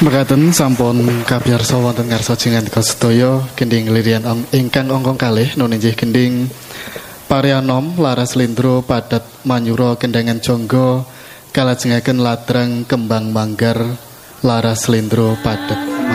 mekaten sampun kabiyarsa wonten ngarsa jingandika sedaya gending lirian ingkang ongkong kalih nuninjih gending Parianom laras lindro padat manyura kendangan jonggo kalajengaken ladrang kembang manggar laras lindro padat.